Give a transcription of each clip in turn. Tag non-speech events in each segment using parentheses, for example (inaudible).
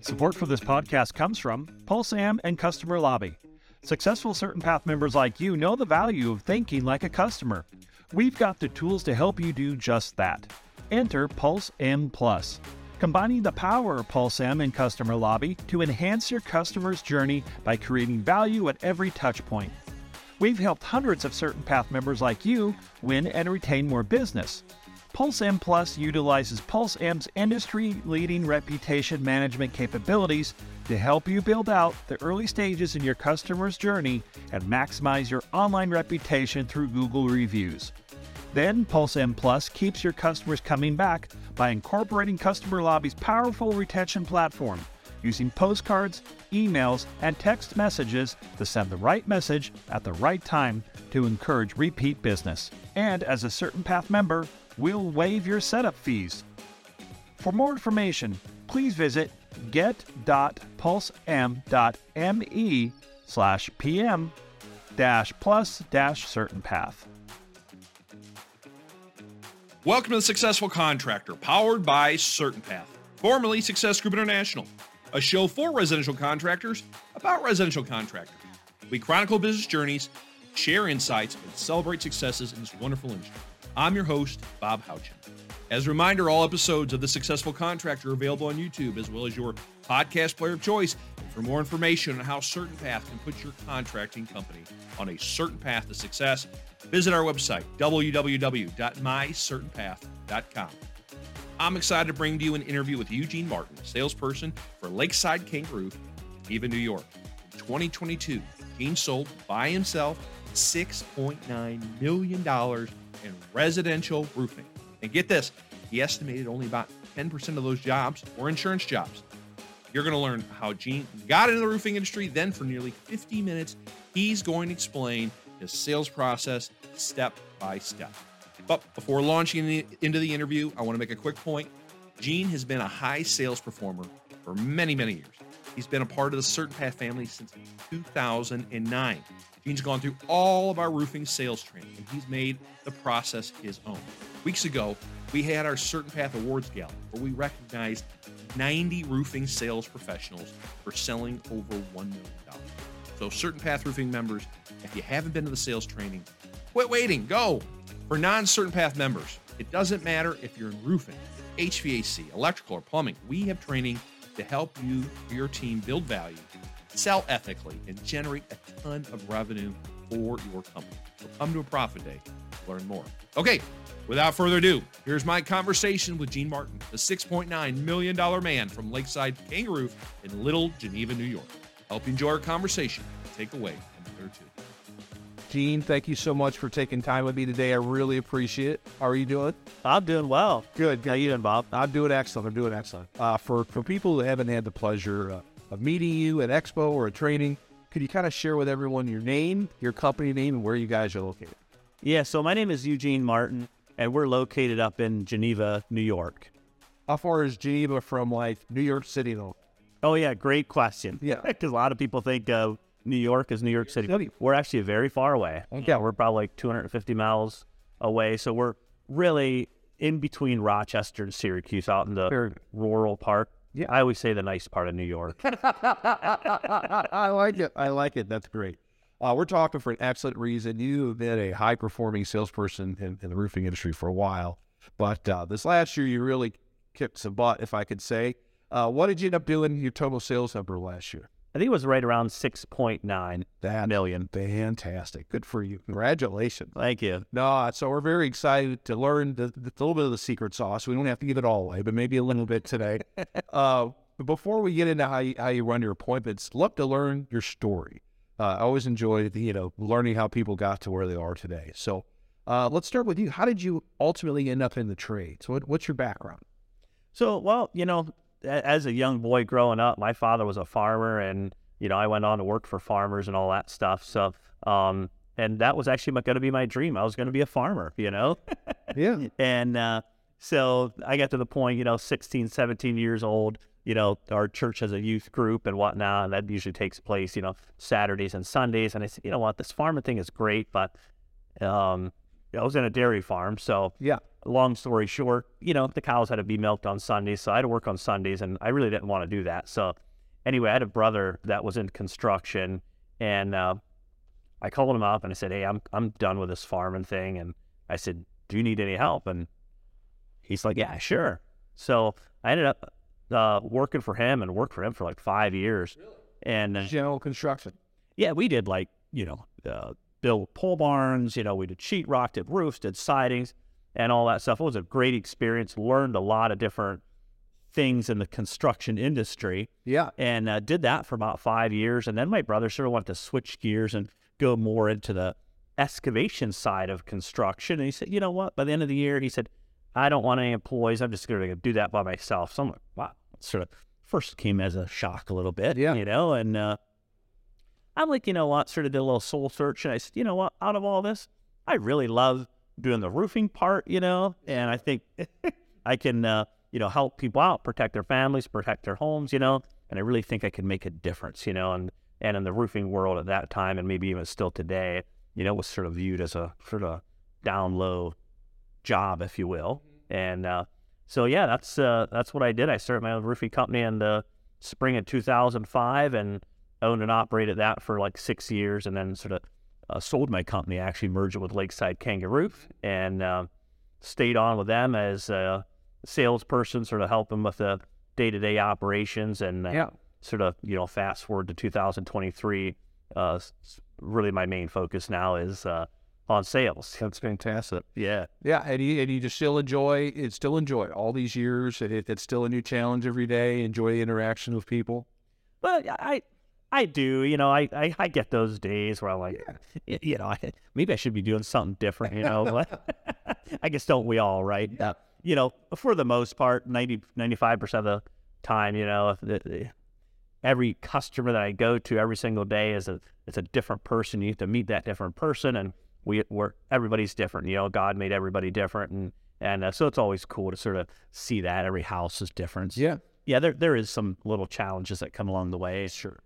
Support for this podcast comes from PulseM and Customer Lobby. Successful Certain Path members like you know the value of thinking like a customer. We've got the tools to help you do just that. Enter PulseM Plus, combining the power of PulseM and Customer Lobby to enhance your customer's journey by creating value at every touchpoint. We've helped hundreds of Certain Path members like you win and retain more business. PulseM Plus utilizes PulseM's industry leading reputation management capabilities to help you build out the early stages in your customer's journey and maximize your online reputation through Google reviews. Then PulseM Plus keeps your customers coming back by incorporating Customer Lobby's powerful retention platform using postcards, emails, and text messages to send the right message at the right time to encourage repeat business. And as a Certain Path member, we'll waive your setup fees. For more information, please visit get.pulsem.me slash pm dash plus dash certain path. Welcome to the Successful Contractor, powered by Certain Path, formerly Success Group International, a show for residential contractors about residential contractors. We chronicle business journeys, share insights, and celebrate successes in this wonderful industry. I'm your host, Bob Houchin. As a reminder, all episodes of The Successful Contractor are available on YouTube as well as your podcast player of choice. And for more information on how Certain Path can put your contracting company on a certain path to success, visit our website, www.mycertainpath.com. I'm excited to bring to you an interview with Eugene Martin, salesperson for Lakeside KangaRoof, Geneva, New York. In 2022, Gene sold by himself $6.9 million in residential roofing. And get this, he estimated only about 10% of those jobs were insurance jobs. You're going to learn how Gene got into the roofing industry. Then, for nearly 50 minutes, he's going to explain his sales process step by step. But before launching into the interview, I want to make a quick point. Gene has been a high sales performer for many, many years. He's been a part of the Certain Path family since 2009. Gene's gone through all of our roofing sales training, and he's made the process his own. Weeks ago, we had our Certain Path Awards Gala, where we recognized 90 roofing sales professionals for selling over $1 million. So, Certain Path Roofing members, if you haven't been to the sales training, quit waiting, go. For non Certain Path members, it doesn't matter if you're in roofing, HVAC, electrical, or plumbing, we have training to help you your team build value, sell ethically, and generate a ton of revenue for your company. So, come to a profit day to learn more. Okay, without further ado, here's my conversation with Gene Martin, the $6.9 million man from Lakeside KangaRoof in Little Geneva, New York. I hope you enjoy our conversation. Take away a minute or two. Gene, thank you so much for taking time with me today. I really appreciate it. How are you doing? I'm doing well. Good. How you doing, Bob? I'm doing excellent. I'm doing excellent. Uh, for for people who haven't had the pleasure uh, of meeting you at Expo or a training, could you kind of share with everyone your name, your company name, and where you guys are located? Yeah, so my name is Eugene Martin, and we're located up in Geneva, New York. How far is Geneva from like New York City though? Oh yeah, great question. Yeah. (laughs) because a lot of people think uh, New York is New York City. City. We're actually very far away. Okay. Yeah, we're probably like 250 miles away. So we're really in between Rochester and Syracuse, out in the Very- rural part. Yeah. I always say the nice part of New York. (laughs) I like it. I like it. That's great. Uh, we're talking for an excellent reason. You have been a high performing salesperson in, in the roofing industry for a while, but uh, this last year you really kicked some butt, if I could say. Uh, what did you end up doing your total sales number last year? I think it was right around 6.9 That million. fantastic. Good for you. Congratulations. Thank you. No, so we're very excited to learn the, the little bit of the secret sauce. We don't have to give it all away, but maybe a little bit today. (laughs) uh, but before we get into how you, how you run your appointments, love to learn your story. Uh, I always enjoy you know learning how people got to where they are today. So uh, let's start with you. How did you ultimately end up in the trade? So what, what's your background? So, well, you know, as a young boy growing up, my father was a farmer, and you know, I went on to work for farmers and all that stuff. So, um, and that was actually going to be my dream. I was going to be a farmer, you know. Yeah. (laughs) and uh, so I got to the point, you know, 16, 17 years old. You know, our church has a youth group and whatnot, and that usually takes place, you know, Saturdays and Sundays. And I said, you know what, this farming thing is great, but um, I was in a dairy farm, so Yeah. long story short, you know, the cows had to be milked on Sundays, so I had to work on Sundays, and I really didn't want to do that. So, anyway, I had a brother that was in construction, and uh, I called him up and I said, "Hey, I'm I'm done with this farming thing," and I said, "Do you need any help?" And he's like, "Yeah, sure." So I ended up uh, working for him and worked for him for like five years, really? and uh, General construction. yeah, we did like, you know, build pole barns, you know, we did sheet sheetrock, did roofs, did sidings, and all that stuff. It was a great experience. Learned a lot of different things in the construction industry Yeah. and uh, did that for about five years. And then my brother sort of wanted to switch gears and go more into the excavation side of construction. And he said, you know what? By the end of the year, he said, I don't want any employees. I'm just going to do that by myself. So I'm like, wow. Sort of first came as a shock a little bit, Yeah. you know, and uh, I'm like, you know what? Sort of did a little soul search. And I said, you know what? Out of all this, I really love doing the roofing part, you know, and I think (laughs) I can, uh, you know, help people out, protect their families, protect their homes, you know, and I really think I can make a difference, you know, and, and in the roofing world at that time, and maybe even still today, you know, was sort of viewed as a sort of down low job, if you will. And uh, so, yeah, that's uh, that's what I did. I started my own roofing company in the spring of 2005 and owned and operated that for like six years, and then sort of uh, sold my company. Actually, merged it with Lakeside KangaRoof and uh, stayed on with them as a salesperson, sort of helping with the day to day operations and uh, Yeah. sort of you know fast forward to 2023. Uh, really, my main focus now is uh, on sales. That's fantastic. Yeah. Yeah, and you, and you just still enjoy it. Still enjoy all these years. It, it's still a new challenge every day. Enjoy the interaction with people. But I, I do. You know, I, I, I get those days where I'm like, y- you know, I, maybe I should be doing something different. You know, (laughs) (laughs) I guess don't we all, right? Yeah. You know, for the most part, 90, 95 percent of the time, you know, the, the, every customer that I go to every single day is a it's a different person. You have to meet that different person, and we we're everybody's different. You know, God made everybody different, and and uh, so it's always cool to sort of see that every house is different. Yeah. yeah. There there is some little challenges that come along the way. Sure.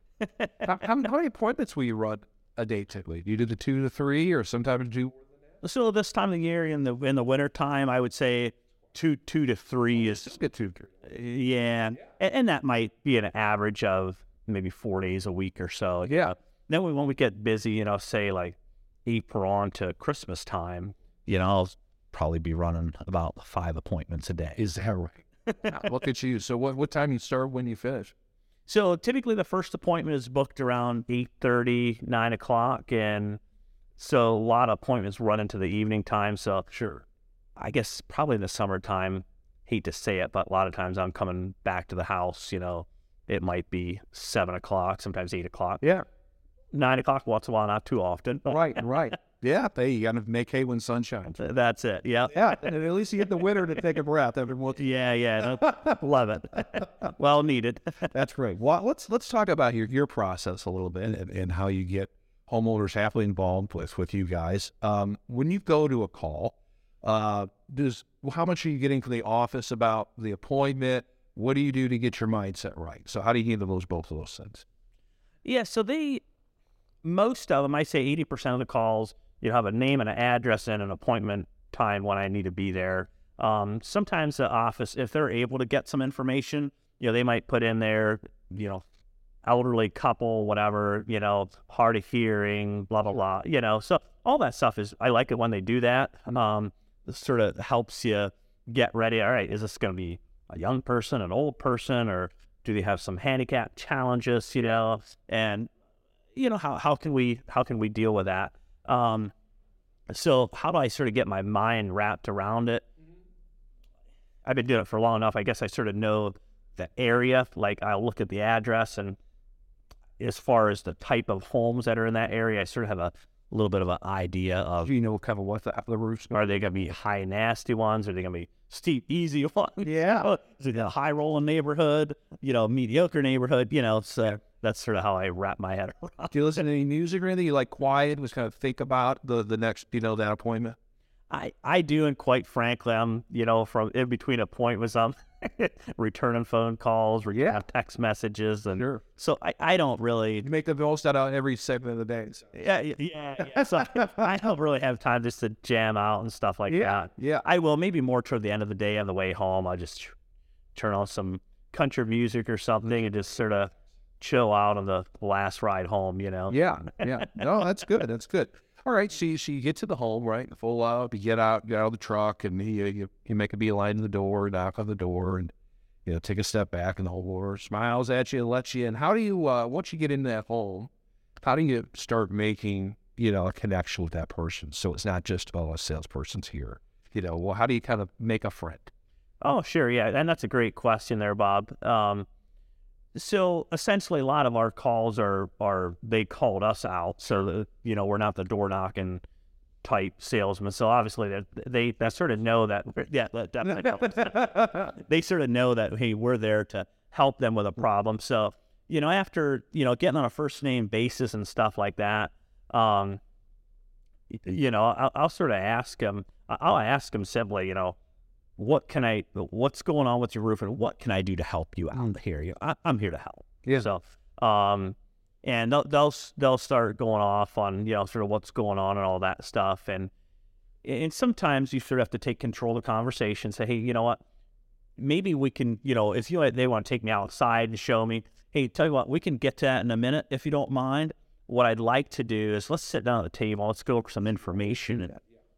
How, how, many appointments will you run a day typically? Do you do the two to three, or sometimes do? So this time of the year in the in the winter time, I would say two two to three is Just get two. yeah, and, and that might be an average of maybe four days a week or so. Yeah. Then we, when we get busy, you know, say like April on to Christmas time, you know, I'll probably be running about five appointments a day. Is that right? (laughs) Look at you. So what what time you start? When you finish? So typically the first appointment is booked around 8.30, 9 o'clock. And so a lot of appointments run into the evening time. So Sure. I guess probably in the summertime, hate to say it, but a lot of times I'm coming back to the house, you know, it might be 7 o'clock, sometimes 8 o'clock. Yeah. 9 o'clock once in a while, not too often. but Right. Right. Yeah. Hey, you got to make hay when sun shines. That's it. Yeah. Yeah. And at least you get the winter to take a breath every once. Yeah, yeah. no, (laughs) love it. (laughs) well needed. (laughs) That's great. Well, let's let's talk about your your process a little bit and, and how you get homeowners happily involved with with you guys. Um, when you go to a call, uh, does how much are you getting from the office about the appointment? What do you do to get your mindset right? So how do you handle those both of those things? Yeah, so they most of them, I say eighty percent of the calls, you have a name and an address and an appointment time when I need to be there. Um, sometimes the office, if they're able to get some information, you know, they might put in there, you know, elderly couple, whatever, you know, hard of hearing, blah blah blah, you know. So all that stuff is I like it when they do that. Um, sort of helps you get ready. All right, is this going to be a young person, an old person, or do they have some handicap challenges? You know, and you know how how can we how can we deal with that? Um, so how do I sort of get my mind wrapped around it? I've been doing it for long enough. I guess I sort of know the area. Like I'll look at the address, and as far as the type of homes that are in that area, I sort of have a little bit of an idea of Do you know kind of what the, the roof's are they going to be high nasty ones? Are they going to be steep easy (laughs) ones? Yeah. Is it a high rolling neighborhood? You know, mediocre neighborhood? You know, so that's sort of how I wrap my head around. Do you listen to any music or anything? You like quiet? Was kind of think about the the next, you know, that appointment. I, I do, and quite frankly, I'm you know from in between appointments, (laughs) I'm (laughs) returning phone calls, returning Yeah. text messages, and Sure. so I, I don't really You make the most out of every segment of the day. so. yeah yeah yeah, yeah. so (laughs) I don't really have time just to jam out and stuff like Yeah, that. yeah. I will maybe more toward the end of the day on the way home. I'll just turn on some country music or something and just sort of chill out on the last ride home. You know. Yeah, yeah. No, that's good. That's good. All right. So you, so you get to the home, right? Full out. You get out, get out of the truck, and you you, you make a beeline to the door, knock on the door, and you know take a step back, and the whole world smiles at you and lets you in. How do you uh, once you get into that home? How do you start making you know a connection with that person? So it's not just oh a salesperson's here. You know, well, how do you kind of make a friend? Oh, sure, yeah, and that's a great question there, Bob. Um, so essentially, a lot of our calls are are they called us out, so that you know we're not the door knocking type salesman. So obviously, they they, sort of know that. (laughs) Yeah, that definitely. (laughs) they sort of know that hey, we're there to help them with a problem. So you know, after you know getting on a first name basis and stuff like that, um, you know, I'll, I'll sort of ask them. I'll ask them simply, you know, what can I, what's going on with your roof, and what can I do to help you out here? You, I, I'm here to help. Yeah. So, um, and they'll, they'll they'll start going off on you know sort of what's going on and all that stuff, and and sometimes you sort of have to take control of the conversation. Say, hey, you know what? Maybe we can, you know, if you they want to take me outside and show me, hey, tell you what, we can get to that in a minute if you don't mind. What I'd like to do is let's sit down at the table, let's go over some information.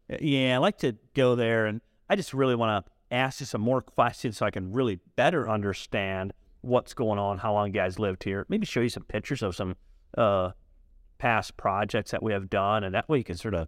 And, yeah, I like to go there, and I just really want to ask you some more questions so I can really better understand what's going on, how long you guys lived here. Maybe show you some pictures of some uh, past projects that we have done, and that way you can sort of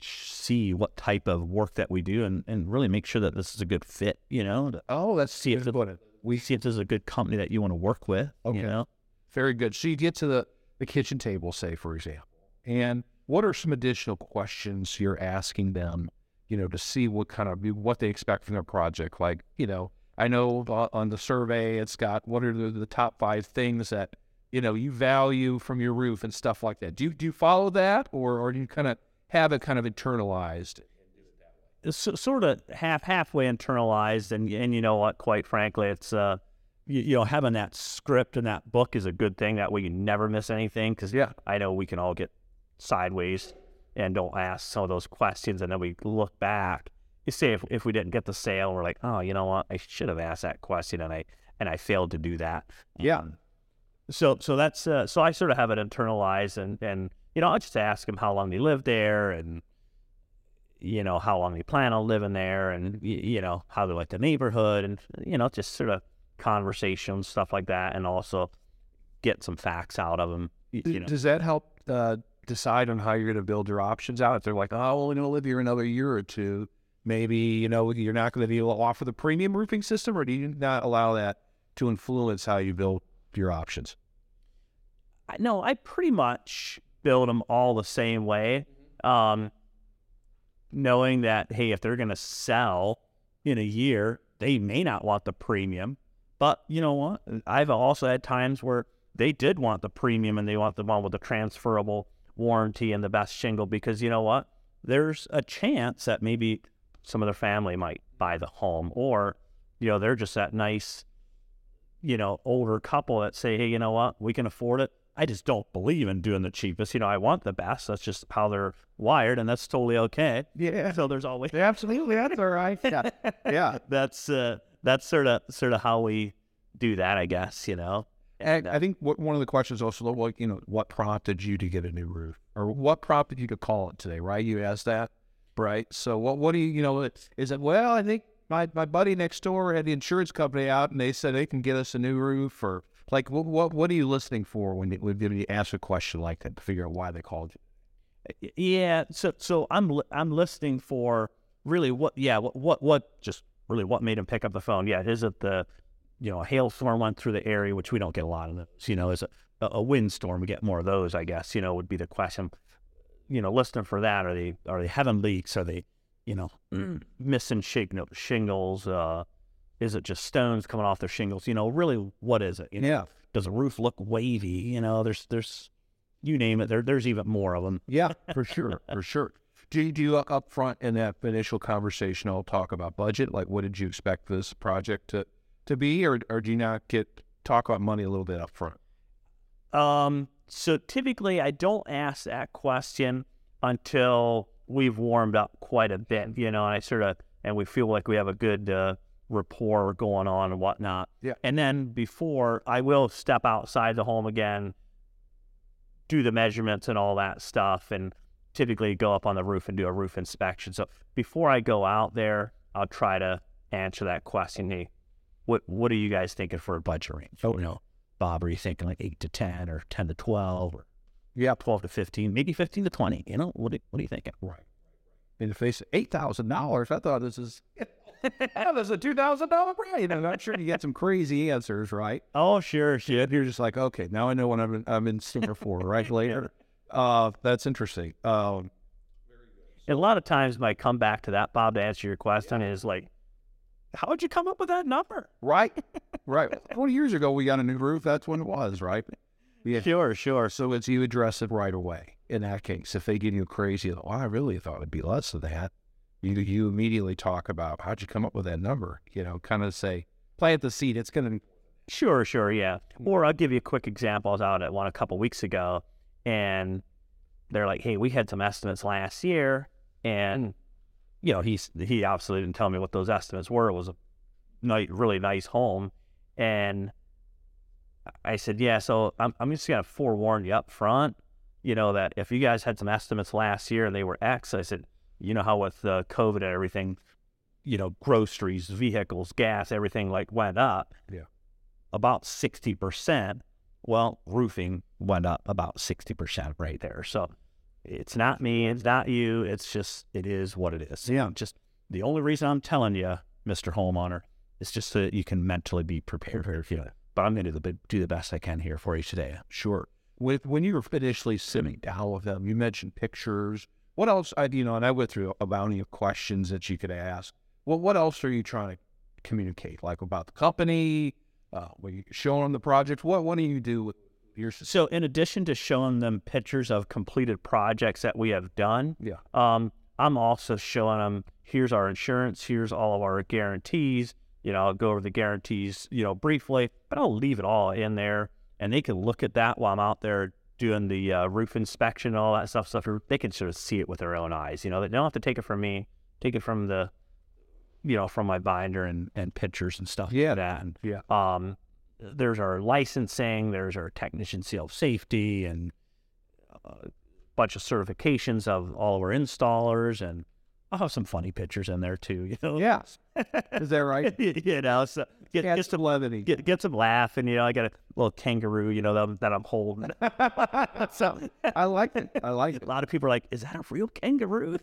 see what type of work that we do, and, and really make sure that this is a good fit. You know, to Oh, that's see if the, we see if this is a good company that you want to work with. Okay. You know. Very good. So you get to the, the kitchen table, say, for example, and what are some additional questions you're asking them, you know, to see what kind of what they expect from their project? Like, you know, I know on the survey it's got what are the, the top five things that you know you value from your roof and stuff like that. Do you do you follow that, or or do you kind of have it kind of internalized? it's sort of half halfway internalized, and and you know what? Quite frankly, it's uh, you, you know, having that script and that book is a good thing. That way, you never miss anything. Because Yeah. I know we can all get sideways and don't ask some of those questions, and then we look back. You say if if we didn't get the sale, we're like, oh, you know what? I should have asked that question, and I and I failed to do that. Yeah. So so that's uh, so I sort of have it internalized, and and you know I'll just ask them how long they live there, and you know how long they plan on living there, and you know how they like the neighborhood, and you know just sort of conversation stuff like that, and also get some facts out of them. You know, Does that help uh, decide on how you're going to build your options out? If they're like, oh, well, we're going to live here another year or two, maybe you know you're not going to be able to offer the premium roofing system, or do you not allow that to influence how you build your options? No, I pretty much build them all the same way. Um, knowing that, hey, if they're going to sell in a year, they may not want the premium. But you know what? I've also had times where they did want the premium and they want the one with the transferable warranty and the best shingle because you know what? There's a chance that maybe some of their family might buy the home or, you know, they're just that nice, you know, older couple that say, hey, you know what? We can afford it. I just don't believe in doing the cheapest. You know, I want the best. That's just how they're wired, and that's totally okay. Yeah, So there's always absolutely. That's all right. Yeah, (laughs) yeah. that's uh, that's sort of sort of how we do that, I guess. You know. And I think what, one of the questions also, like, you know, what prompted you to get a new roof, or what prompted you to call it today? Right? You asked that, right? So what? What do you, you know? Is it well? I think my my buddy next door had the insurance company out, and they said they can get us a new roof, or like, what what, what are you listening for when you, when you ask a question like that to figure out why they called you? Yeah, so so I'm li- I'm listening for really what yeah what what what just really what made him pick up the phone. Yeah, is it the you know a hailstorm went through the area, which we don't get a lot of those. You know, is a, a windstorm? We get more of those, I guess. You know, would be the question. You know, listening for that. Are they are they having leaks? Are they you know missing shing- shingles? Uh, is it just stones coming off their shingles? You know, really, what is it? You know, Yeah, does the roof look wavy? You know, there's there's you name it. There there's even more of them. yeah, (laughs) for sure, for sure. Do you, do you up front in that initial conversation I'll talk about budget? Like, what did you expect this project to, to be, or or do you not get talk about money a little bit up front? Um, so typically, I don't ask that question until we've warmed up quite a bit, you know, and I sort of and we feel like we have a good uh, rapport going on and whatnot. Yeah. And then before I will step outside the home again, do the measurements and all that stuff, and typically go up on the roof and do a roof inspection. So before I go out there, I'll try to answer that question. Hey, what what are you guys thinking for a budget range? Oh, you know, Bob, are you thinking like eight to ten or ten to twelve or Yeah, twelve to fifteen, maybe fifteen to twenty? You know, what are, what are you thinking? right. In the face of eight thousand dollars, I thought this is. (laughs) Yeah, this is a two thousand dollar brand. You know, I'm sure you get some crazy answers, right? Oh, sure, sure. You're just like, okay, now I know what I'm in, I'm in store for, right? Later. Uh, that's interesting. Um, And a lot of times, my comeback to that, Bob, to answer your question, is like, how'd you come up with that number? right, (laughs) right. Twenty years ago, we got a new roof. That's when it was, right? Yeah. Sure, sure. So it's you address it right away. In that case, if they give you crazy, well, I really thought it'd be less than that. You you immediately talk about how'd you come up with that number? You know, kind of say plant the seed. It's gonna Sure, sure, yeah. Or I'll give you a quick example. I was out at one a couple weeks ago, and they're like, "Hey, we had some estimates last year, and hmm. You know, he's he obviously didn't tell me what those estimates were. It was a nice, really nice home, and I said, "Yeah, so I'm I'm just gonna forewarn you up front, you know, that if you guys had some estimates last year and they were X, I said, you know how with uh, COVID and everything, you know, groceries, vehicles, gas, everything like went up. Yeah. About 60%. Well, roofing went up about 60% right there. So it's not me, it's not you. It's just, it is what it is. Yeah. Just the only reason I'm telling you, Mr. Homeowner, is just so that you can mentally be prepared. You know, but I'm going to do the, do the best I can here for you today. sure. With when you were initially sitting down with them, you mentioned pictures. What else? I you know, and I went through a bounty of questions that you could ask. Well, what else are you trying to communicate? Like about the company? Uh, were you showing them the project? What What do you do with? So, in addition to showing them pictures of completed projects that we have done, Yeah. um, I'm also showing them here's our insurance, here's all of our guarantees. You know, I'll go over the guarantees, you know, briefly, but I'll leave it all in there, and they can look at that while I'm out there doing the uh, roof inspection and all that stuff. So they can sort of see it with their own eyes. You know, they don't have to take it from me, take it from the, you know, from my binder and and pictures and stuff. Yeah. like that. And Yeah. um, there's our licensing, there's our technician self safety, and a bunch of certifications of all of our installers, and I'll have some funny pictures in there too. (laughs) You know, Yeah. Is that right? (laughs) you know, so get, get some levity. get get some laughing. You know, I got a little kangaroo, you know, that, that I'm holding. (laughs) so I like it. I like it. a lot of people are like, "Is that a real kangaroo?"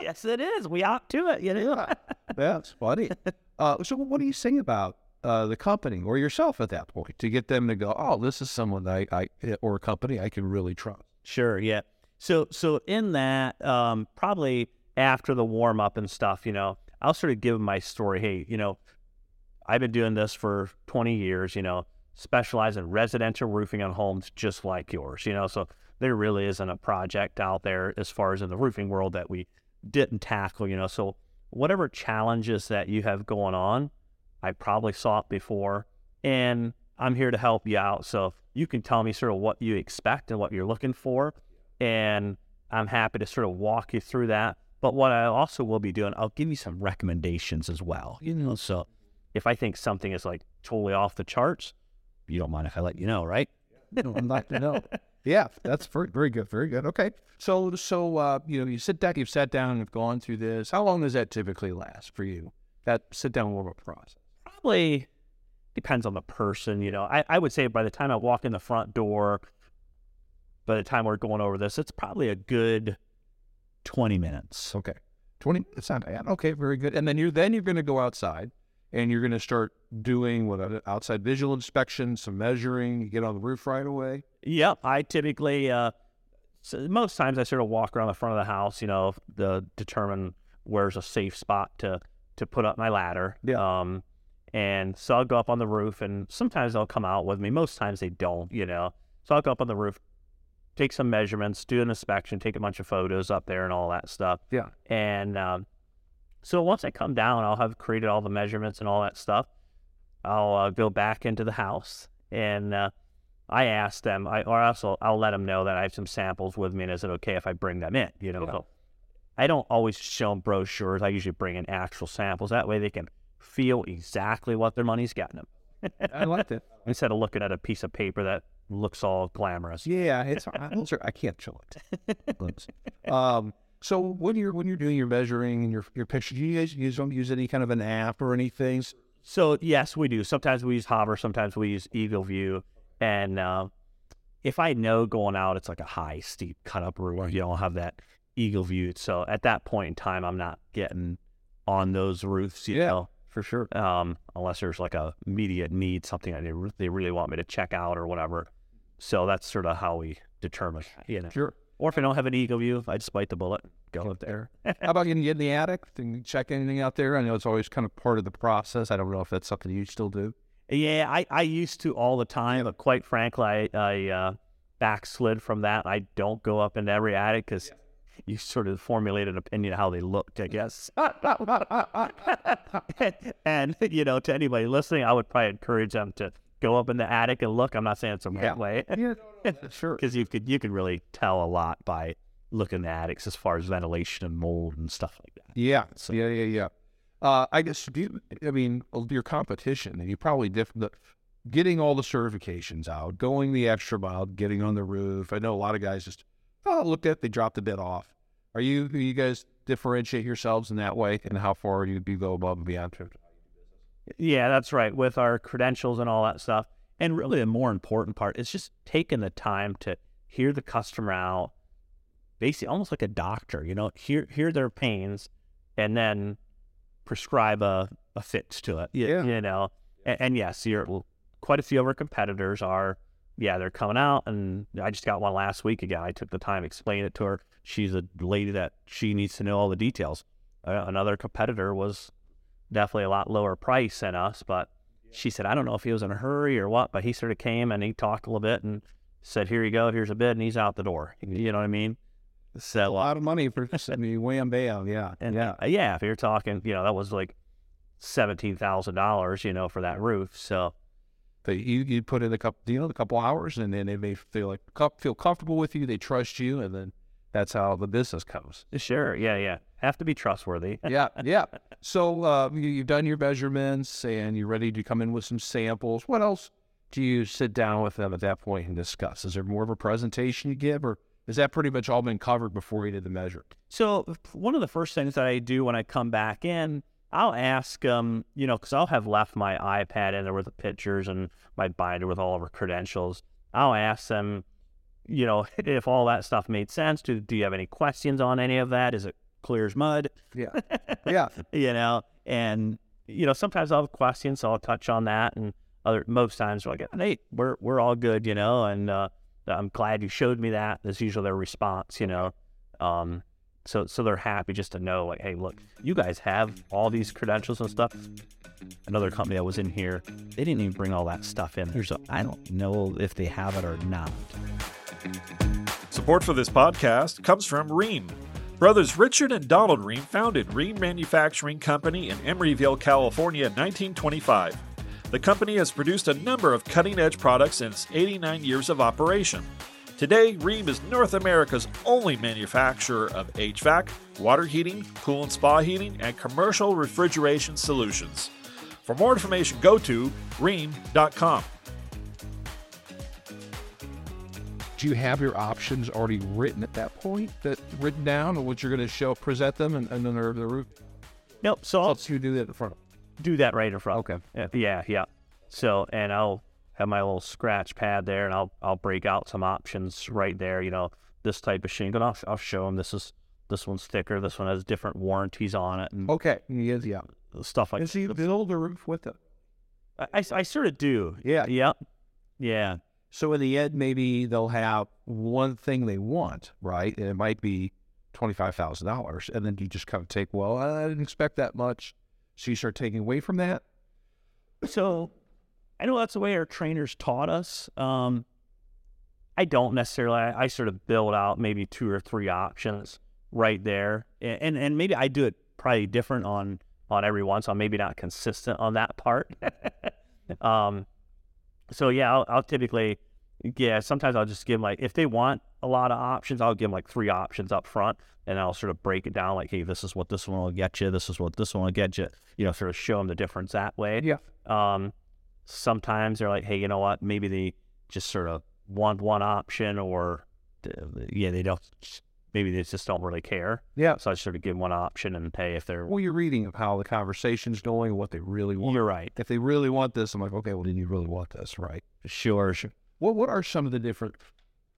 yes, it is. We out to it. You know. yeah, That's funny. Uh, so, what do you say about uh, the company or yourself at that point to get them to go, "Oh, this is someone I, I or a company I can really trust"? Sure, yeah. So so in that, um, probably after the warm up and stuff, you know, I'll sort of give my story. Hey, you know, I've been doing this for 20 years, you know, specialize in residential roofing on homes just like yours, you know. So there really isn't a project out there as far as in the roofing world that we didn't tackle, you know. So whatever challenges that you have going on, I probably saw it before and I'm here to help you out. So you can tell me sort of what you expect and what you're looking for. And I'm happy to sort of walk you through that. But what I also will be doing, I'll give you some recommendations as well. You know, so if I think something is like totally off the charts, you don't mind if I let you know, right? I'd like to know. Yeah, that's very, very good. Very good. Okay. So, so uh, you know, you sit down, you've sat down, and have gone through this. How long does that typically last for you? That sit down warm up process. Probably depends on the person, you know. I, I would say by the time I walk in the front door, by the time we're going over this, it's probably a good 20 minutes. Okay. Twenty. It's not bad. Okay. Very good. And then you're then you're going to go outside, and you're going to start doing what uh, outside visual inspection, some measuring. You get on the roof right away. Yep, I typically, uh, so most times I sort of walk around the front of the house, you know, to determine where's a safe spot to to put up my ladder. Yeah. Um, and so I'll go up on the roof, and sometimes they'll come out with me. Most times they don't, you know. So I'll go up on the roof, take some measurements, do an inspection, take a bunch of photos up there and all that stuff. Yeah. And um, so once I come down, I'll have created all the measurements and all that stuff. I'll uh, go back into the house and uh, I ask them, I, or also I'll let them know that I have some samples with me and is it okay if I bring them in? You know, Yeah. so I don't always show them brochures. I usually bring in actual samples. That way they can feel exactly what their money's getting them I like that. (laughs) instead of looking at a piece of paper that looks all glamorous. Yeah, it's I, are- I can't show it. um, so when you're when you're doing your measuring and your your picture, do you guys use don't use any kind of an app or anything? So yes, we do. Sometimes we use Hover, sometimes we use Eagle View, and uh, if I know going out, it's like a high, steep cut up roof. You don't have that Eagle View. So at that point in time, I'm not getting on those roofs. You Yeah. know, for sure. Um, unless there's like a immediate need, something that they, re- they really want me to check out or whatever. So that's sort of how we determine. You know, Sure. or if I don't have an Eagle View, I just bite the bullet, go up there. (laughs) How about getting in the attic and check anything out there? I know it's always kind of part of the process. I don't know if that's something you still do. Yeah, I, I used to all the time, but quite frankly, I, I uh, backslid from that. I don't go up into every attic because you sort of formulate an opinion of how they looked, I guess. (laughs) and, you know, to anybody listening, I would probably encourage them to go up in the attic and look. I'm not saying it's a Yeah. right way yeah, (laughs) sure. because you could, you could really tell a lot by looking at the attics as far as ventilation and mold and stuff like that. Yeah, So- yeah, yeah, yeah. Uh, I guess do you, I mean your competition, and you probably different. The, getting all the certifications out, going the extra mile, getting on the roof. I know a lot of guys just oh look at they dropped a bit off. Are you do you guys differentiate yourselves in that way, and how far you do go above and beyond? Yeah, that's right. With our credentials and all that stuff. And really, the more important part is just taking the time to hear the customer out, basically almost like a doctor, you know, hear hear their pains and then prescribe a, a fix to it. y- Yeah. You know, and, and yes, you're quite a few of our competitors are, yeah, they're coming out. And I just got one last week again. I took the time to explain it to her. She's a lady that she needs to know all the details. Uh, another competitor was definitely a lot lower price than us, but she said, I don't know if he was in a hurry or what, but he sort of came and he talked a little bit and said, Here you go, here's a bid, and he's out the door. (laughs) You know what I mean? A lot of money for I mean, wham bam, yeah, and yeah. uh, yeah, if you're talking, you know, that was like seventeen thousand dollars, you know, for that roof. So They, you you put in a couple, you know, a couple hours, and then they may feel like feel comfortable with you. They trust you, and then that's how the business comes. sure, yeah, yeah, have to be trustworthy. (laughs) yeah, yeah. So uh, you, you've done your measurements and you're ready to come in with some samples. What else do you sit down with them at that point and discuss? Is there more of a presentation you give, or is that pretty much all been covered before you did the measure? So one of the first things that I do when I come back in, I'll ask um, you know, because I'll have left my iPad in there with the pictures and my binder with all of our credentials. I'll ask them, you know, (laughs) if all that stuff made sense. Do Do you have any questions on any of that? Is it clear as mud? Yeah, (laughs) yeah, you know, and you know, sometimes I'll have questions, so I'll touch on that, and other most times like, "Hey, we're we're all good," you know, and uh, I'm glad you showed me that. That's usually their response, you know. Um, so so they're happy just to know, like, hey, look, you guys have all these credentials and stuff. Another company that was in here, they didn't even bring all that stuff in there, so I don't know if they have it or not. Support for this podcast comes from Rheem. Brothers Richard and Donald Rheem founded Rheem Manufacturing Company in Emeryville, California in 1925. The company has produced a number of cutting edge products in its 89 years of operation. Today, Rheem is North America's only manufacturer of HVAC, water heating, pool and spa heating, and commercial refrigeration solutions. For more information, go to rheem.com. Do you have your options already written at that point? That written down, or what you're going to show, present them, and, and then the, the roof? Nope. So I'll Let's you do that in front. do that right in front. Okay. Yeah, yeah, yeah. So, and I'll have my little scratch pad there, and I'll I'll break out some options right there. You know, this type of shingle. I'll I'll show them this is this one's thicker. This one has different warranties on it and Okay. Yeah, yeah. stuff like. And so you build the roof with it. I, I, I sort of do. Yeah. Yep. Yeah. So in the end, maybe they'll have one thing they want, right? And it might be twenty-five thousand dollars, and then you just kind of take, well, I didn't expect that much, so you start taking away from that. So, I know that's the way our trainers taught us. Um, I don't necessarily. I, I sort of build out maybe two or three options right there, and, and and maybe I do it probably different on on every one, so I'm maybe not consistent on that part. (laughs) um, so yeah, I'll, I'll typically, yeah, sometimes I'll just give them like if they want a lot of options, I'll give them like three options up front, and I'll sort of break it down like, hey, this is what this one will get you, this is what this one will get you, you know, sort of show them the difference that way. Yeah. Um, sometimes they're like, hey, you know what? Maybe they just sort of want one option, or yeah, they don't. Maybe they just don't really care. Yeah. So I sort of give them one option and pay if they're. Well, you're reading of how the conversation's going, what they really want. You're right. If they really want this, I'm like, okay, well, then you really want this, right? Sure, sure. What What are some of the different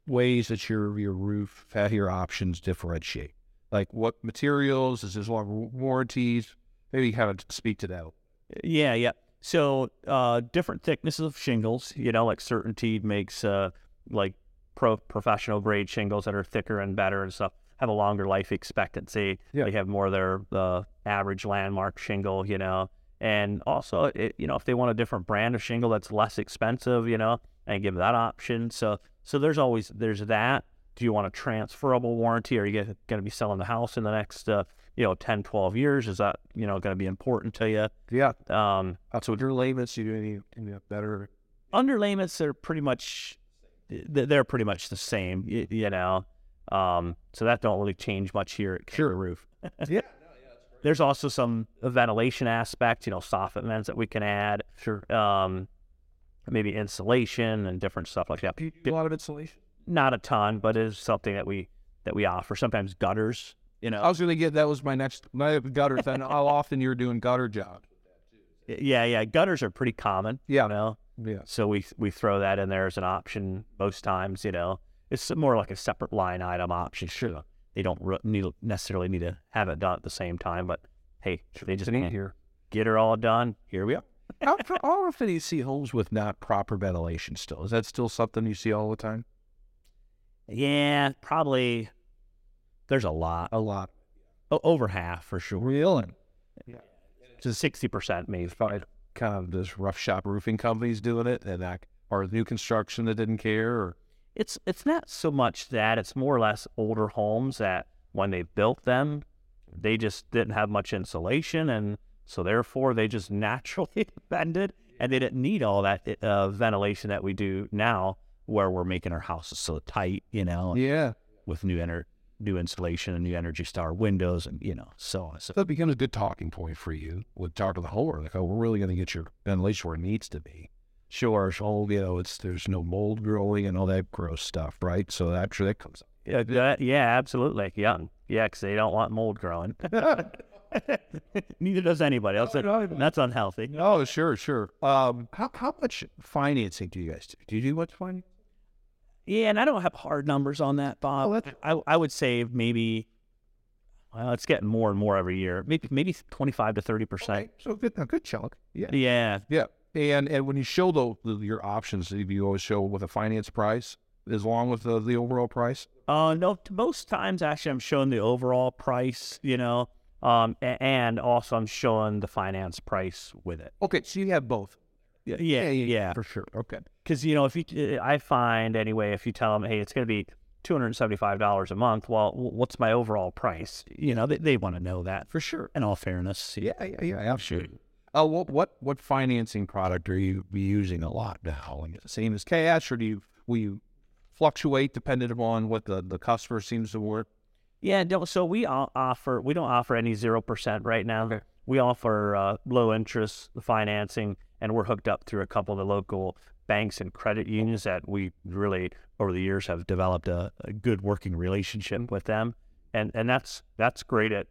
ways that your your roof your options differentiate? Like what materials? Is this long warranties? Maybe kind of speak to that. Yeah, yeah. So uh, different thicknesses of shingles. You know, like CertainTeed makes uh, like pro professional grade shingles that are thicker and better and stuff. Have a longer life expectancy. Yeah. They have more of their the average landmark shingle. You know, and also it, you know if they want a different brand of shingle that's less expensive, you know, and give that option. So so there's always there's that. Do you want a transferable warranty? Are you going to be selling the house in the next uh, you know 10, 12 years? Is that you know going to be important to you? Yeah. Um, So your layman's, you do any, any better? underlayments are pretty much they're pretty much the same, you, you know. Um, so that don't really change much here at Sure Roof. (laughs) Yeah. There's also some ventilation aspects, you know, soffit vents that we can add. Sure. Um, maybe insulation and different stuff like that. Do you do a lot of insulation? Not a ton, but it is something that we that we offer. Sometimes gutters, you know. I was going to get that was my next my gutter thing. How often you're doing gutter jobs? yeah, yeah, gutters are pretty common. Yeah. You know. Yeah. So we we throw that in there as an option most times. You know, it's more like a separate line item option. Sure, they don't re- need necessarily need to have it done at the same time, but hey, they just It's here. get her all done. Here we are. how, how often do you see homes with not proper ventilation still? Is that still something you see all the time? Yeah, probably. There's a lot, A lot. o- over half for sure. Really? Just sixty percent maybe. Probably kind of this rough shop roofing companies doing it, and that, or new construction that didn't care, or It's it's not so much that it's more or less older homes that when they built them, they just didn't have much insulation, and so therefore they just (laughs) naturally (laughs) bended, and they didn't need all that uh, ventilation that we do now, where we're making our houses so tight, you know, yeah. with new ener- new insulation and new Energy Star windows, and you know, so on. So So that becomes a good talking point for you with talk to the homeowner. Like, oh, we're really going to get your ventilation where it needs to be. Sure, so you know, it's there's no mold growing and all that gross stuff, right? So after that comes up. yeah, that- yeah, absolutely, yeah, yeah, because they don't want mold growing. (laughs) (laughs) Neither does anybody else. That's unhealthy. Oh, sure, sure. Um, how how much financing do you guys do? Do you do much financing? Yeah, and I don't have hard numbers on that, Bob. Oh, I I would say maybe. Well, it's getting more and more every year. Maybe maybe twenty five to thirty percent. Okay, so good, a good chunk. Yeah, Yeah, yeah. And and when you show the, the your options, do you always show with a finance price as long with the, the overall price? Uh, no, most times actually I'm showing the overall price, you know, um, and also I'm showing the finance price with it. Okay, so you have both. Yeah, yeah, yeah. for sure. Okay. Because you know, if you, I find anyway, if you tell them, hey, it's going to be two hundred and seventy five dollars a month, well, what's my overall price? You know, they they want to know that For sure. in all fairness. Yeah, yeah, yeah, absolutely. Uh, what what what financing product are you using a lot now? Like, is it the same as cash, or do you will you fluctuate dependent upon what the, the customer seems to work? Yeah, no, so we offer we don't offer any zero percent right now. We offer uh, low interest financing, and we're hooked up through a couple of the local banks and credit unions that we really over the years have developed a, a good working relationship with them, and and that's that's great. It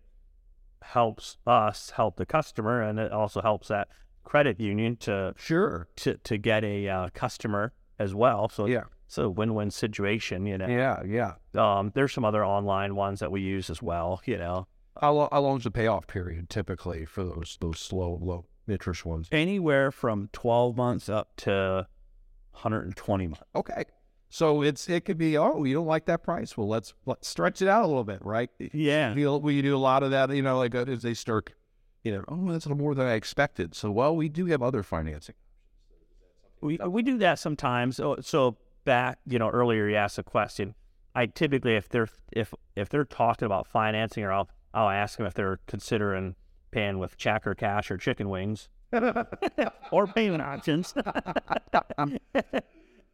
helps us help the customer, and it also helps that credit union to Sure. to to get a uh, customer as well. So Yeah. it's a win win situation, you know. Yeah, yeah. Um, there's some other online ones that we use as well, you know. How, how long's the payoff period typically for those those slow low interest ones? Anywhere from 12 months up to 120 months. Okay. So it's it could be oh you don't like that price well let's let's stretch it out a little bit right Yeah. you we do a lot of that you know like uh, as they start you know oh that's a little more than I expected so well we do have other financing We we do that sometimes. So, so back, you know, earlier you asked a question. I typically, if they're if if they're talking about financing, or I'll I'll ask them if they're considering paying with check or cash or chicken wings (laughs) or payment options. (laughs)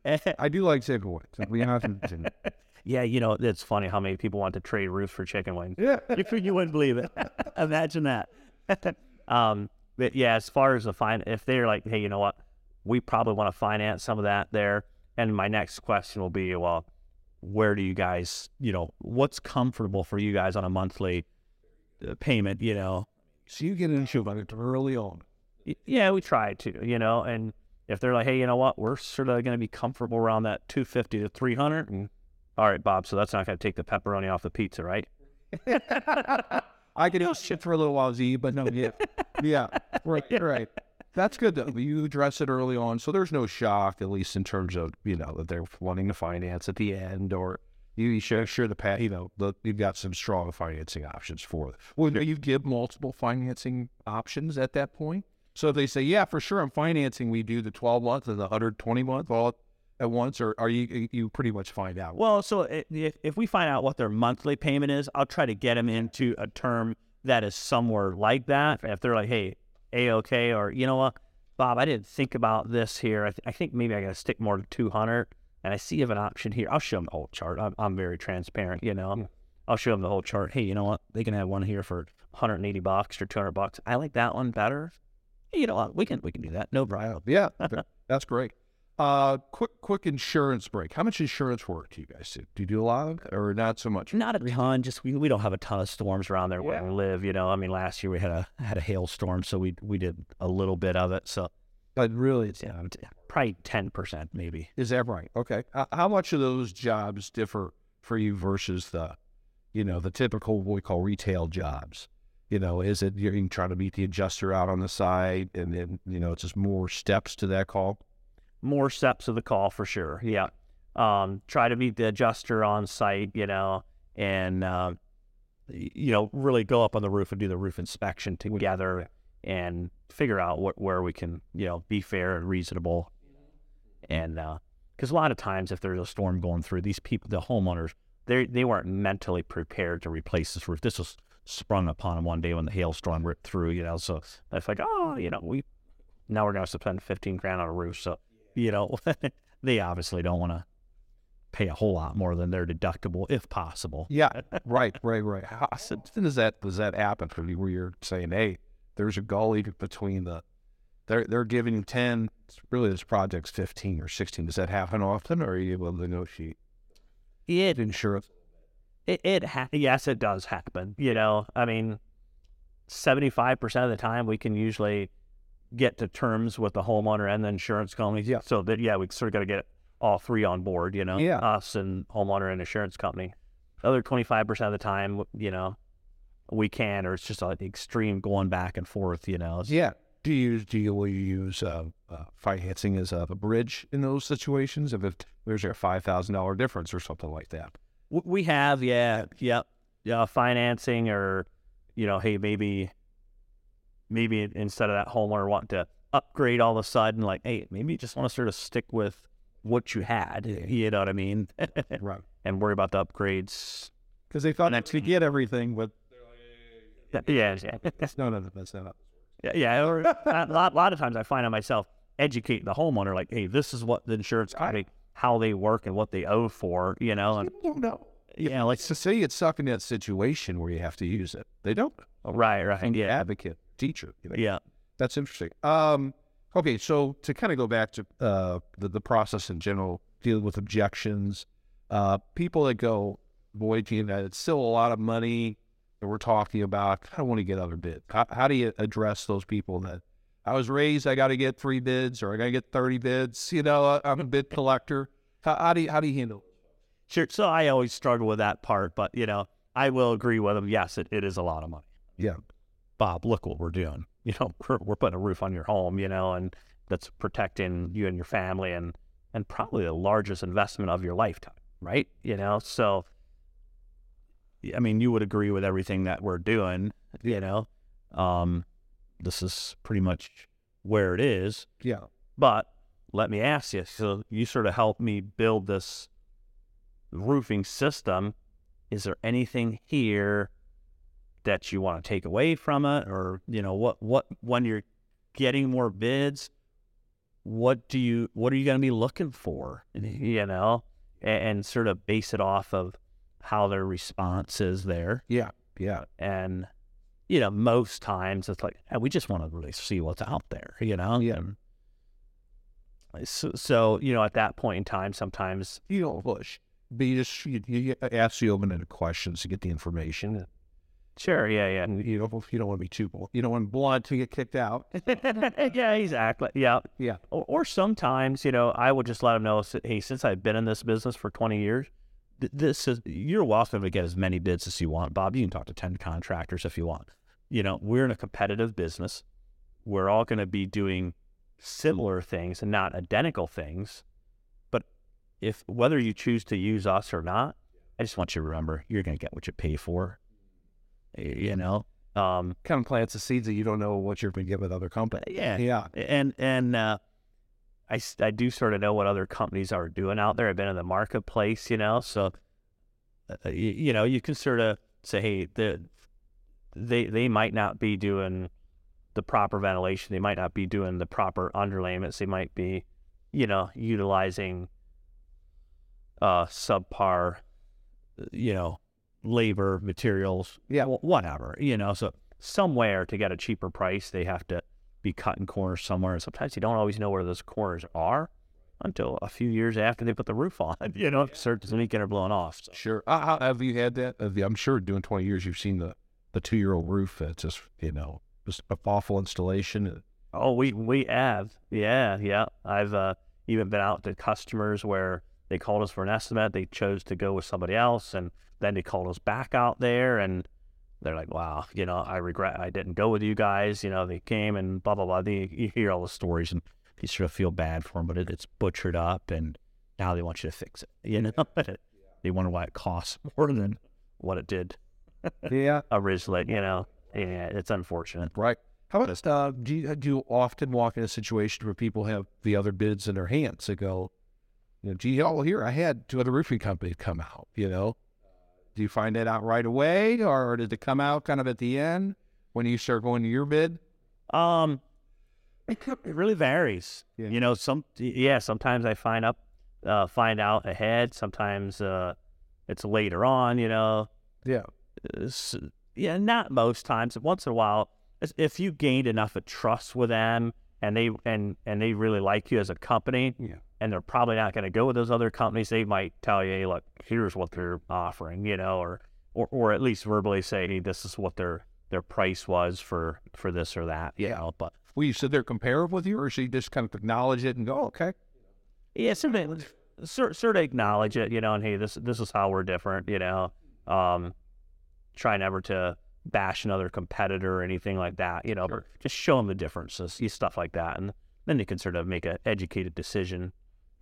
I do like takeaways. We often, yeah, you know, it's funny how many people want to trade roofs for chicken wings. yeah. you, (laughs) you wouldn't believe it. Imagine that. um, but yeah, as far as the fine, if they're like, hey, you know what, we probably want to finance some of that there. And my next question will be, well, where do you guys, you know, what's comfortable for you guys on a monthly uh, payment? You know, So you get into it early on. Yeah, we try to, you know, and if they're like, hey, you know what, we're sort of going to be comfortable around that 250 to 300. And mm-hmm. all right, Bob, so that's not going to take the pepperoni off the pizza, right? (laughs) I can do shit for a little while, Z, but no, yeah, yeah, right, (laughs) right. That's good though. You address it early on, so there's no shock, at least in terms of you know that they're wanting to finance at the end, or you sure sure the pat, you know, the, you've got some strong financing options for it. Well, you give multiple financing options at that point. So if they say, yeah, for sure, I'm financing, we do the 12 month and the 120 month all at once, or are you you pretty much find out? Well, so if, if we find out what their monthly payment is, I'll try to get them into a term that is somewhere like that. If they're like, hey, A OK, or you know what, Bob, I didn't think about this here. I, th- I think maybe I got to stick more to 200. And I see you have an option here. I'll show them the whole chart. I'm, I'm very transparent, you know. I'll show them the whole chart. Hey, you know what? They can have one here for 180 bucks or 200 bucks. I like that one better. Hey, you know what? We can we can do that. No problem. Yeah, (laughs) that's great. Uh, quick, quick insurance break. How much insurance work do you guys do? Do you do a lot of or not so much? Not a ton. Just we, we don't have a ton of storms around there where we live. You know, I mean, last year we had a had a hailstorm, so we we did a little bit of it. So But really, it's yeah, probably ten percent maybe. is that right? Okay. Uh, how much of those jobs differ for you versus the, you know, the typical what we call retail jobs? You know, is it you're trying to meet the adjuster out on the side, and then you know it's just more steps to that call? More steps of the call for sure. Yeah. Um, try to meet the adjuster on site. You know, and uh, you know really go up on the roof and do the roof inspection together and figure out what where we can you know be fair and reasonable. And uh, because a lot of times if there's a storm going through, these people, the homeowners, they they weren't mentally prepared to replace this roof. This was sprung upon them one day when the hailstorm ripped through. You know, so it's like, oh, you know, we now we're going to spend fifteen grand on a roof. So you know, (laughs) they obviously don't want to pay a whole lot more than their deductible if possible. Yeah, right, right, right. How often does that does that happen for you? Where you're saying, "Hey, there's a gully between the they're they're giving you ten. Really, this project's fifteen or sixteen. Does that happen often, or are you able to negotiate It insurance? It, it ha- yes, it does happen. You know, I mean, seventy-five percent of the time we can usually get to terms with the homeowner and the insurance company. Yeah. So that yeah, we sort of got to get all three on board. You know, Yeah. us and homeowner and insurance company. The other twenty-five percent of the time, you know, we can, or it's just an extreme going back and forth. You know. Yeah. Do you use do you will you use uh, uh, financing as a, a bridge in those situations? If it, there's a five thousand dollar difference or something like that. We have, yeah, yep, yeah, financing or, you know, hey, maybe, maybe instead of that homeowner wanting to upgrade all of a sudden, like, hey, maybe you just want to sort of stick with what you had, you know what I mean, Right. (laughs) and worry about the upgrades. Because they thought to get everything, but Yeah, yeah, yeah, no, no, that's not. yeah. yeah or (laughs) a lot, lot of times I find on myself educating the homeowner, like, hey, this is what the insurance company, how they work and what they owe for, you know, and don't know. yeah, like, So say it's stuck in that situation where you have to use it. They don't. right, right, And yeah, advocate, teacher. you know. yeah. That's interesting. Um, okay, so to kind of go back to uh, the the process in general, dealing with objections, uh, people that go, boy, Gina, it's still a lot of money that we're talking about. I don't want to get other bids. How, how do you address those people that I was raised, I got to get three bids or I got to get thirty bids? (laughs) You know, I- I'm a bid collector. How, how do you how do you handle? Sure. So I always struggle with that part, but you know, I will agree with them. Yes, it, it is a lot of money. Yeah, Bob, look what we're doing. (laughs) You know, we're, we're putting a roof on your home, you know, and that's protecting you and your family and, and probably the largest investment of your lifetime, right? You know, so, I mean, you would agree with everything that we're doing, you know. Um, this is pretty much where it is. yeah, But let me ask you. So you sort of helped me build this roofing system. Is there anything here that you want to take away from it, or you know what what when you're getting more bids, what do you what are you going to be looking for? (laughs) You know, and, and sort of base it off of how their response is there. Yeah, yeah. And you know, most times it's like hey, we just want to really see what's out there. You know, Yeah. And so, so you know, at that point in time, sometimes You don't push, but you just you, you ask the open-ended questions to get the information. sure, yeah, yeah. And you don't you don't want to be too you don't want blunt to get kicked out. (laughs) yeah, exactly. Yeah. Yeah. Or, or sometimes, you know, I would just let them know, hey, since I've been in this business for 20 years, this is, you're welcome to get as many bids as you want. Bob, you can talk to 10 contractors if you want. You know, we're in a competitive business. We're all going to be doing similar things and not identical things. But if, whether you choose to use us or not, I just want you to remember you're going to get what you pay for. You know, um, Kind of plants the seeds that you don't know what you're going to get with other companies. yeah, Yeah. and and uh, I I do sort of know what other companies are doing out there. I've been in the marketplace, you know, so uh, you, you know you can sort of say, hey, the, they they might not be doing the proper ventilation. They might not be doing the proper underlayments. They might be, you know, utilizing uh subpar, uh, you know, labor materials. Yeah. whatever, you know. So somewhere to get a cheaper price, they have to be cutting corners somewhere. And sometimes you don't always know where those corners are until a few years after they put the roof (laughs) on. You know, it starts leaking or blowing off. So. Sure. Uh, how, have you had that? I'm sure doing 20 years, you've seen the, the two year old roof that's just, you know, just a awful installation. Oh, we we have, yeah, yeah. I've uh, even been out to customers where they called us for an estimate. They chose to go with somebody else, and then they called us back out there, and they're like, "Wow, you know, I regret I didn't go with you guys." You know, they came and blah blah blah. They, you hear all the stories, and you sort of feel bad for them, but it, it's butchered up, and now they want you to fix it. (laughs) You know, they wonder why it costs (laughs) more than what it did (laughs) Yeah. originally. You know, yeah, it's unfortunate. Right. How about uh, do you, do you often walk in a situation where people have the other bids in their hands? They go, you know, gee, oh, here, I had two other roofing companies come out, you know. Do you find that out right away or did it come out kind of at the end when you start going to your bid? Um, it really varies. Yeah. You know, some yeah. Sometimes I find up, uh, find out ahead. Sometimes uh, it's later on. You know, Yeah. S- yeah. Not most times. Once in a while, if- if you gained enough of trust with them and they and and they really like you as a company, Yeah. And they're probably not going to go with those other companies. They might tell you, hey, look, here's what they're offering. You know, or or or at least verbally say, hey, this is what their their price was for for this or that. You Yeah. know, but Will you sit there compare with you or should you just kind of acknowledge it and go, okay? Yeah, sort of, sort, sort of acknowledge it, you know, and hey, this this is how we're different, you know. Um, try never to bash another competitor or anything like that, you know, but just show them the differences, stuff like that, and then they can sort of make an educated decision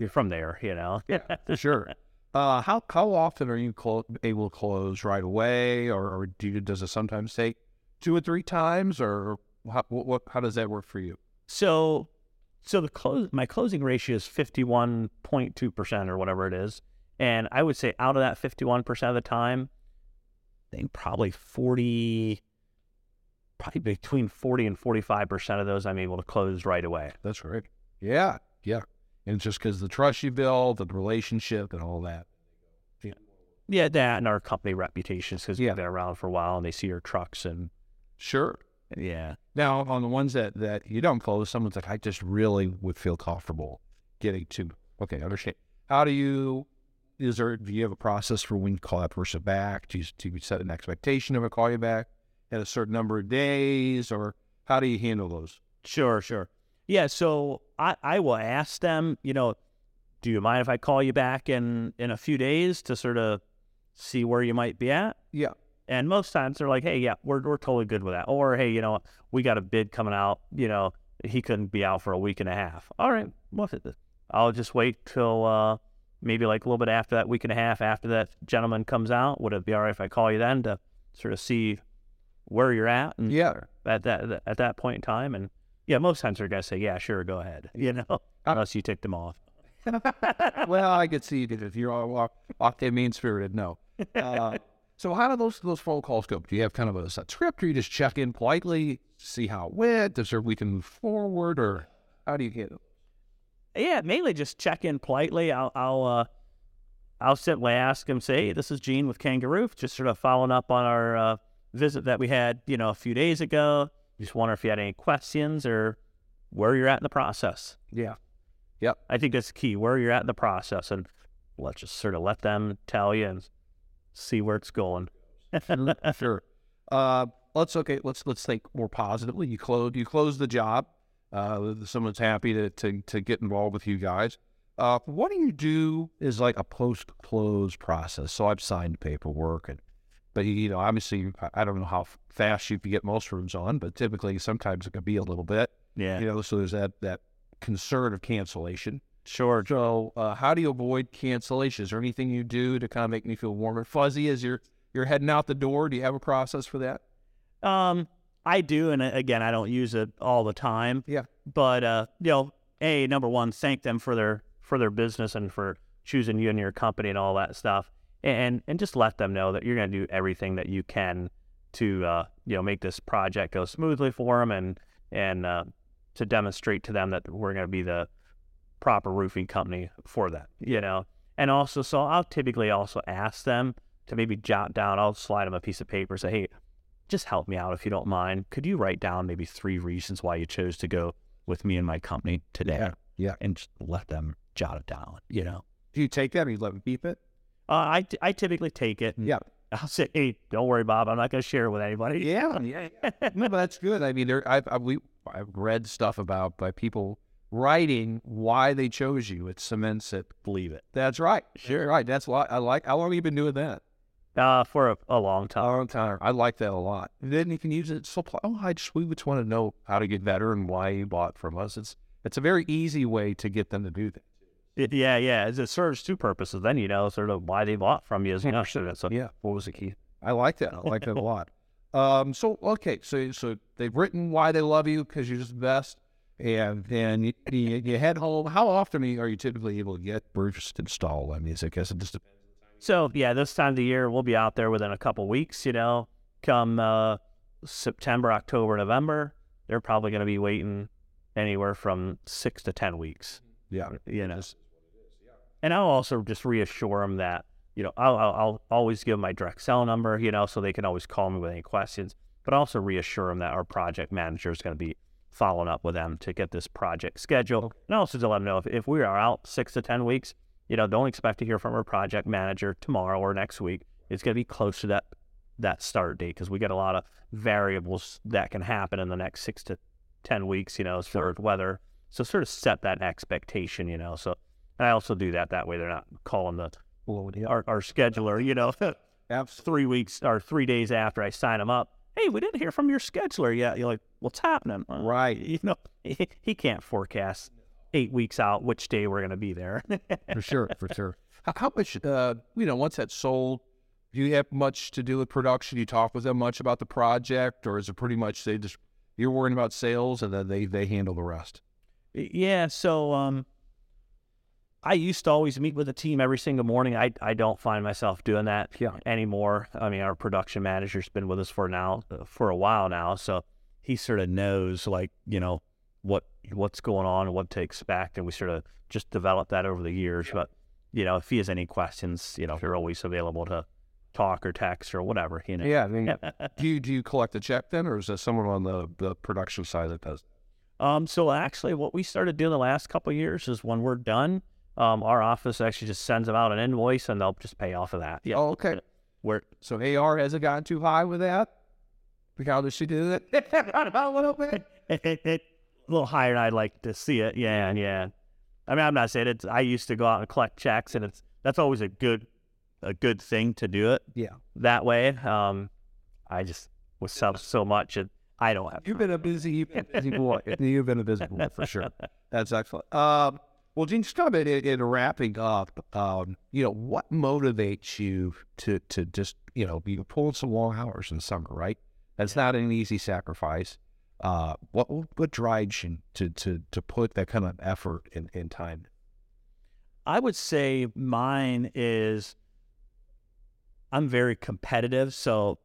from there, you know. Yeah, Sure. Uh, how how often are you clo- able to close right away, or, or do you, does it sometimes take two or three times, or how what, what how does that work for you? So, so the close my closing ratio is fifty one point two percent or whatever it is, and I would say out of that fifty one percent of the time, I think probably forty, probably between forty and forty five percent of those I'm able to close right away. That's great. Yeah, yeah, and it's just because the trust you build, the relationship, and all that. Yeah, that and our company reputations because Yeah. we've been around for a while and they see our trucks and Sure. yeah. Now, on the ones that that you don't close, someone's like, I just really would feel comfortable getting to. Okay, understand. How do you? Is there? Do you have a process for when you call that person back? Do you, do you set an expectation of a call you back at a certain number of days, or how do you handle those? Sure, sure. Yeah, so I, I will ask them, you know, do you mind if I call you back in, in a few days to sort of see where you might be at? Yeah. And most times they're like, hey, yeah, we're, we're totally good with that. Or, hey, you know, we got a bid coming out, you know, he couldn't be out for a week and a half. All right, well, I'll just wait till uh, maybe like a little bit after that week and a half after that gentleman comes out. Would it be all right if I call you then to sort of see where you're at and Yeah. at that at that point in time? And yeah, most times they're gonna say, yeah, sure, go ahead. (laughs) You know, unless you tick them off. (laughs) well, I could see that if you're all off, off the mean spirited, no. Uh, so how do those those phone calls go? Do you have kind of a set script, or you just check in politely, see how it went, there we can move forward, or how do you handle? Yeah, mainly just check in politely. I'll I'll uh, I'll simply ask him, say, hey, "This is Gene with KangaRoof," just sort of following up on our uh, visit that we had, you know, a few days ago. Just wonder if you had any questions or where you're at in the process. Yeah. Yep. I think that's key, where you're at in the process, and let's just sort of let them tell you and see where it's going. sure. Uh, let's okay. Let's let's think more positively. You close you close the job. Uh, someone's happy to, to to get involved with you guys. Uh, what do you do is like a post close process? So I've signed paperwork, and but you know obviously I- don't know how fast you can get most rooms on, but typically sometimes it can be a little bit. Yeah, You know, so there's that that concern of cancellation. sure. So, uh, how do you avoid cancellation? Is there anything you do to kind of make me feel warm and fuzzy as you're you're heading out the door? Do you have a process for that? Um, I do, and uh, again, I don't use it all the time. Yeah. But uh, you know, a number one, thank them for their for their business and for choosing you and your company and all that stuff, and and just let them know that you're going to do everything that you can to uh, you know make this project go smoothly for them and and uh, to demonstrate to them that we're going to be the proper roofing company for that. You know, and also, so I'll typically also ask them to maybe jot down. I'll slide them a piece of paper, say, hey just help me out if you don't mind. Could you write down maybe three reasons why you chose to go with me and my company today? Yeah, yeah. And just let them jot it down, you know? Do you take that or you let them keep it? Uh, I, I typically take it. Yeah. (laughs) I'll say, hey, don't worry, Bob. I'm not going to share it with anybody. (laughs) Yeah, yeah. no, but that's good. I mean, there, I've, I've, we, I've read stuff about by people writing why they chose you. It cements it. Believe it. That's right. Sure. Right. That's what I like. How long have you been doing that? Uh, for a, a long A time. long time. I like that a lot. And then you can use it. So, oh, I just we just want to know how to get better and why you bought from us. It's it's a very easy way to get them to do that. Yeah, yeah. It serves two purposes. Then you know sort of why they bought from you. You know, so Yeah. what was the key? I like that. I like that a lot. Um, so okay, so so they've written why they love you because you're just the best, and then you, you, you head home. How often are you typically able to get roofs installed? I mean, I guess it just depends. So yeah, this time of the year we'll be out there within a couple weeks. You know, come uh, September, October, November, they're probably going to be waiting anywhere from six to ten weeks. Yeah, You know, and I'll also just reassure them that you know I'll, I'll, I'll always give my direct cell number. You know, so they can always call me with any questions. But also reassure them that our project manager is going to be following up with them to get this project scheduled, oh. and also to let them know if, if we are out six to ten weeks, you know, don't expect to hear from our project manager tomorrow or next week. It's going to be close to that that start date because we get a lot of variables that can happen in the next six to ten weeks. You know, as far as weather. So sort of set that expectation. You know, so and I also do that that way. They're not calling the our, our scheduler. You know, (laughs) three weeks or three days after I sign them up. Hey, we didn't hear from your scheduler yet. You're like, what's happening? (laughs) Right. (laughs) You know, he, he can't forecast eight weeks out which day we're going to be there. for sure, for sure. How, how much, uh, you know, once that's sold, do you have much to do with production? You talk with them much about the project, or is it pretty much they just you're worrying about sales and then they they handle the rest? Yeah, so um, I used to always meet with the team every single morning. I I don't find myself doing that Yeah. anymore. I mean, our production manager's been with us for now uh, for a while now, so he sort of knows like you know what what's going on and what to expect, and we sort of just developed that over the years. But you know, if he has any questions, you know, we're always available to talk or text or whatever. You know. Yeah. I mean, (laughs) do you do you collect the check then, or is there someone on the the production side that does? Um, so actually, what we started doing the last couple of years is when we're done, um, our office actually just sends them out an invoice and they'll just pay off of that. Yeah. Oh, okay. Where So AR hasn't gotten too high with that. How does she do it? a little bit. it, it, it- a little higher than I'd like to see it. Yeah, yeah. I mean, I'm not saying it's. I used to go out and collect checks, and it's that's always a good, a good thing to do it Yeah. that way. Um, I just was so so much, and I don't have. You've been a busy, you've been a busy boy. (laughs) You've been a busy boy for sure. That's excellent. Um, well, Gene, just kind of in, in wrapping up, um, you know, what motivates you to to just, you know, be pulling some long hours in the summer, right? That's not an easy sacrifice. Uh, what what drives you to to to put that kind of effort in, in time? I would say mine is I'm very competitive, so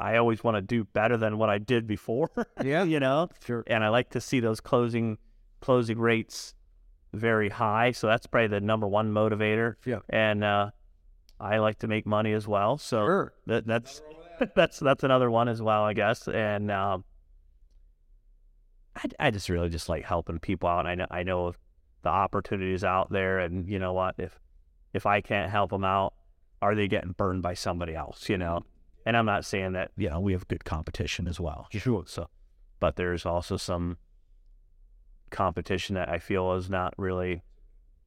I always want to do better than what I did before. (laughs) Yeah. you know, Sure. and I like to see those closing closing rates very high. So that's probably the number one motivator. Yeah. and uh, I like to make money as well. So Sure. that, that's (laughs) that's that's another one as well, I guess. And um, I, I just really just like helping people out. And I know I know the opportunities out there, and you know what? If if I can't help them out, are they getting burned by somebody else? You know. And I'm not saying that you know we have good competition as well. Sure. So, but there's also some competition that I feel is not really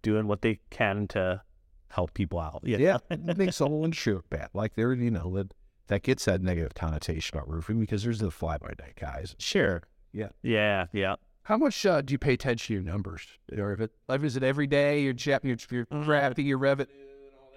doing what they can to help people out. know? Yeah, it makes the whole insurance bad. Like there, you know, that that gets that negative connotation about roofing because there's the fly by night guys. Sure. Yeah. Yeah. Yeah. How much uh, do you pay attention to your numbers? Or if it, like, is it every day? You're chap, you're, you're tracking your revenue.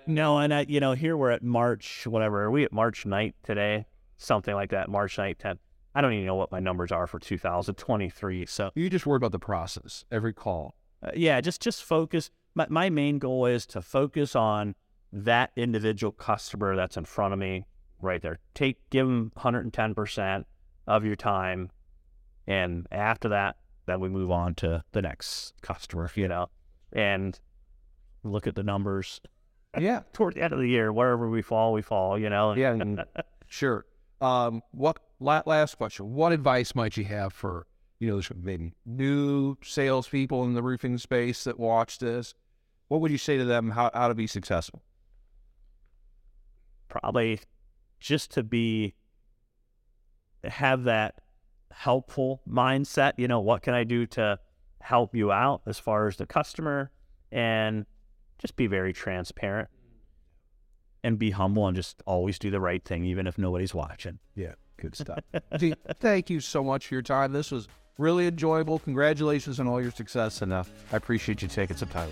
No, and I, you know, here we're at March, whatever. Are we at March 9th today? Something like that. March 9th, 10th. I don't even know what my numbers are for 2023. So, You just worry about the process every call. uh, yeah, just just focus. My, my main goal is to focus on that individual customer that's in front of me right there. Take give them 110% of your time and after that then we move on to the next customer, you know. And look at the numbers Yeah, (laughs) toward the end of the year, wherever we fall, we fall, you know. Yeah, (laughs) sure. Um, what last question? What advice might you have for you know there's maybe new salespeople in the roofing space that watch this? What would you say to them how, how to be successful? probably just to be have that helpful mindset you know what can i do to help you out as far as the customer and just be very transparent and be humble and just always do the right thing even if nobody's watching Yeah, good stuff. (laughs) Gee, thank you so much for your time. This was really enjoyable. Congratulations on all your success, and uh, I appreciate you taking some time.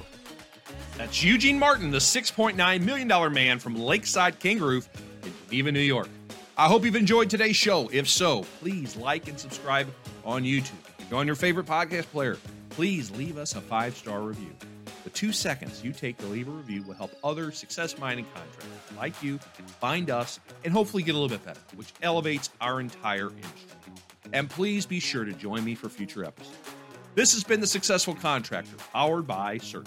That's Eugene Martin, the $6.9 million man from Lakeside KangaRoof in Geneva, New York. I hope you've enjoyed today's show. If so, please like and subscribe on YouTube. If you're on your favorite podcast player, please leave us a five star review. The two seconds you take to leave a review will help other success minded contractors like you find us and hopefully get a little bit better, which elevates our entire industry. And please be sure to join me for future episodes. This has been The Successful Contractor, powered by CertainPath.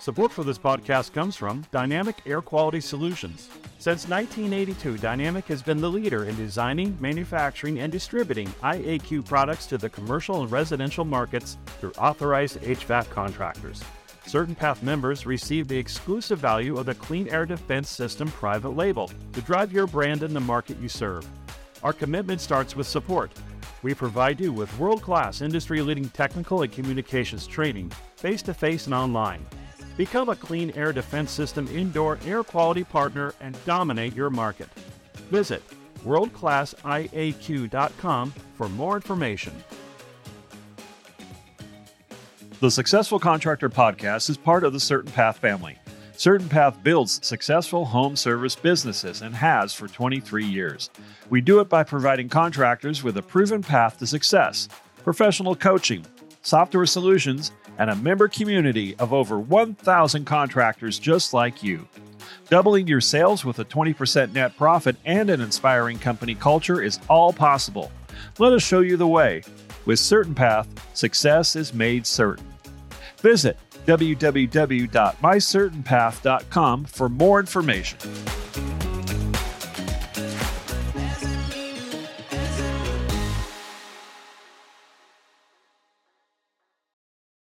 Support for this podcast comes from Dynamic Air Quality Solutions. Since 1982, Dynamic has been the leader in designing, manufacturing, and distributing IAQ products to the commercial and residential markets through authorized HVAC contractors. CertainPath members receive the exclusive value of the Clean Air Defense System private label to drive your brand in the market you serve. Our commitment starts with support. We provide you with world class industry leading technical and communications training, face to face and online. Become a Clean Air Defense System indoor air quality partner and dominate your market. Visit worldclassiaq.com for more information. The Successful Contractor Podcast is part of the CertainPath family. CertainPath builds successful home service businesses and has for 23 years. We do it by providing contractors with a proven path to success, professional coaching, software solutions, and a member community of over 1,000 contractors just like you. Doubling your sales with a 20% net profit and an inspiring company culture is all possible. Let us show you the way. With CertainPath, success is made certain. Visit www.mycertainpath.com for more information.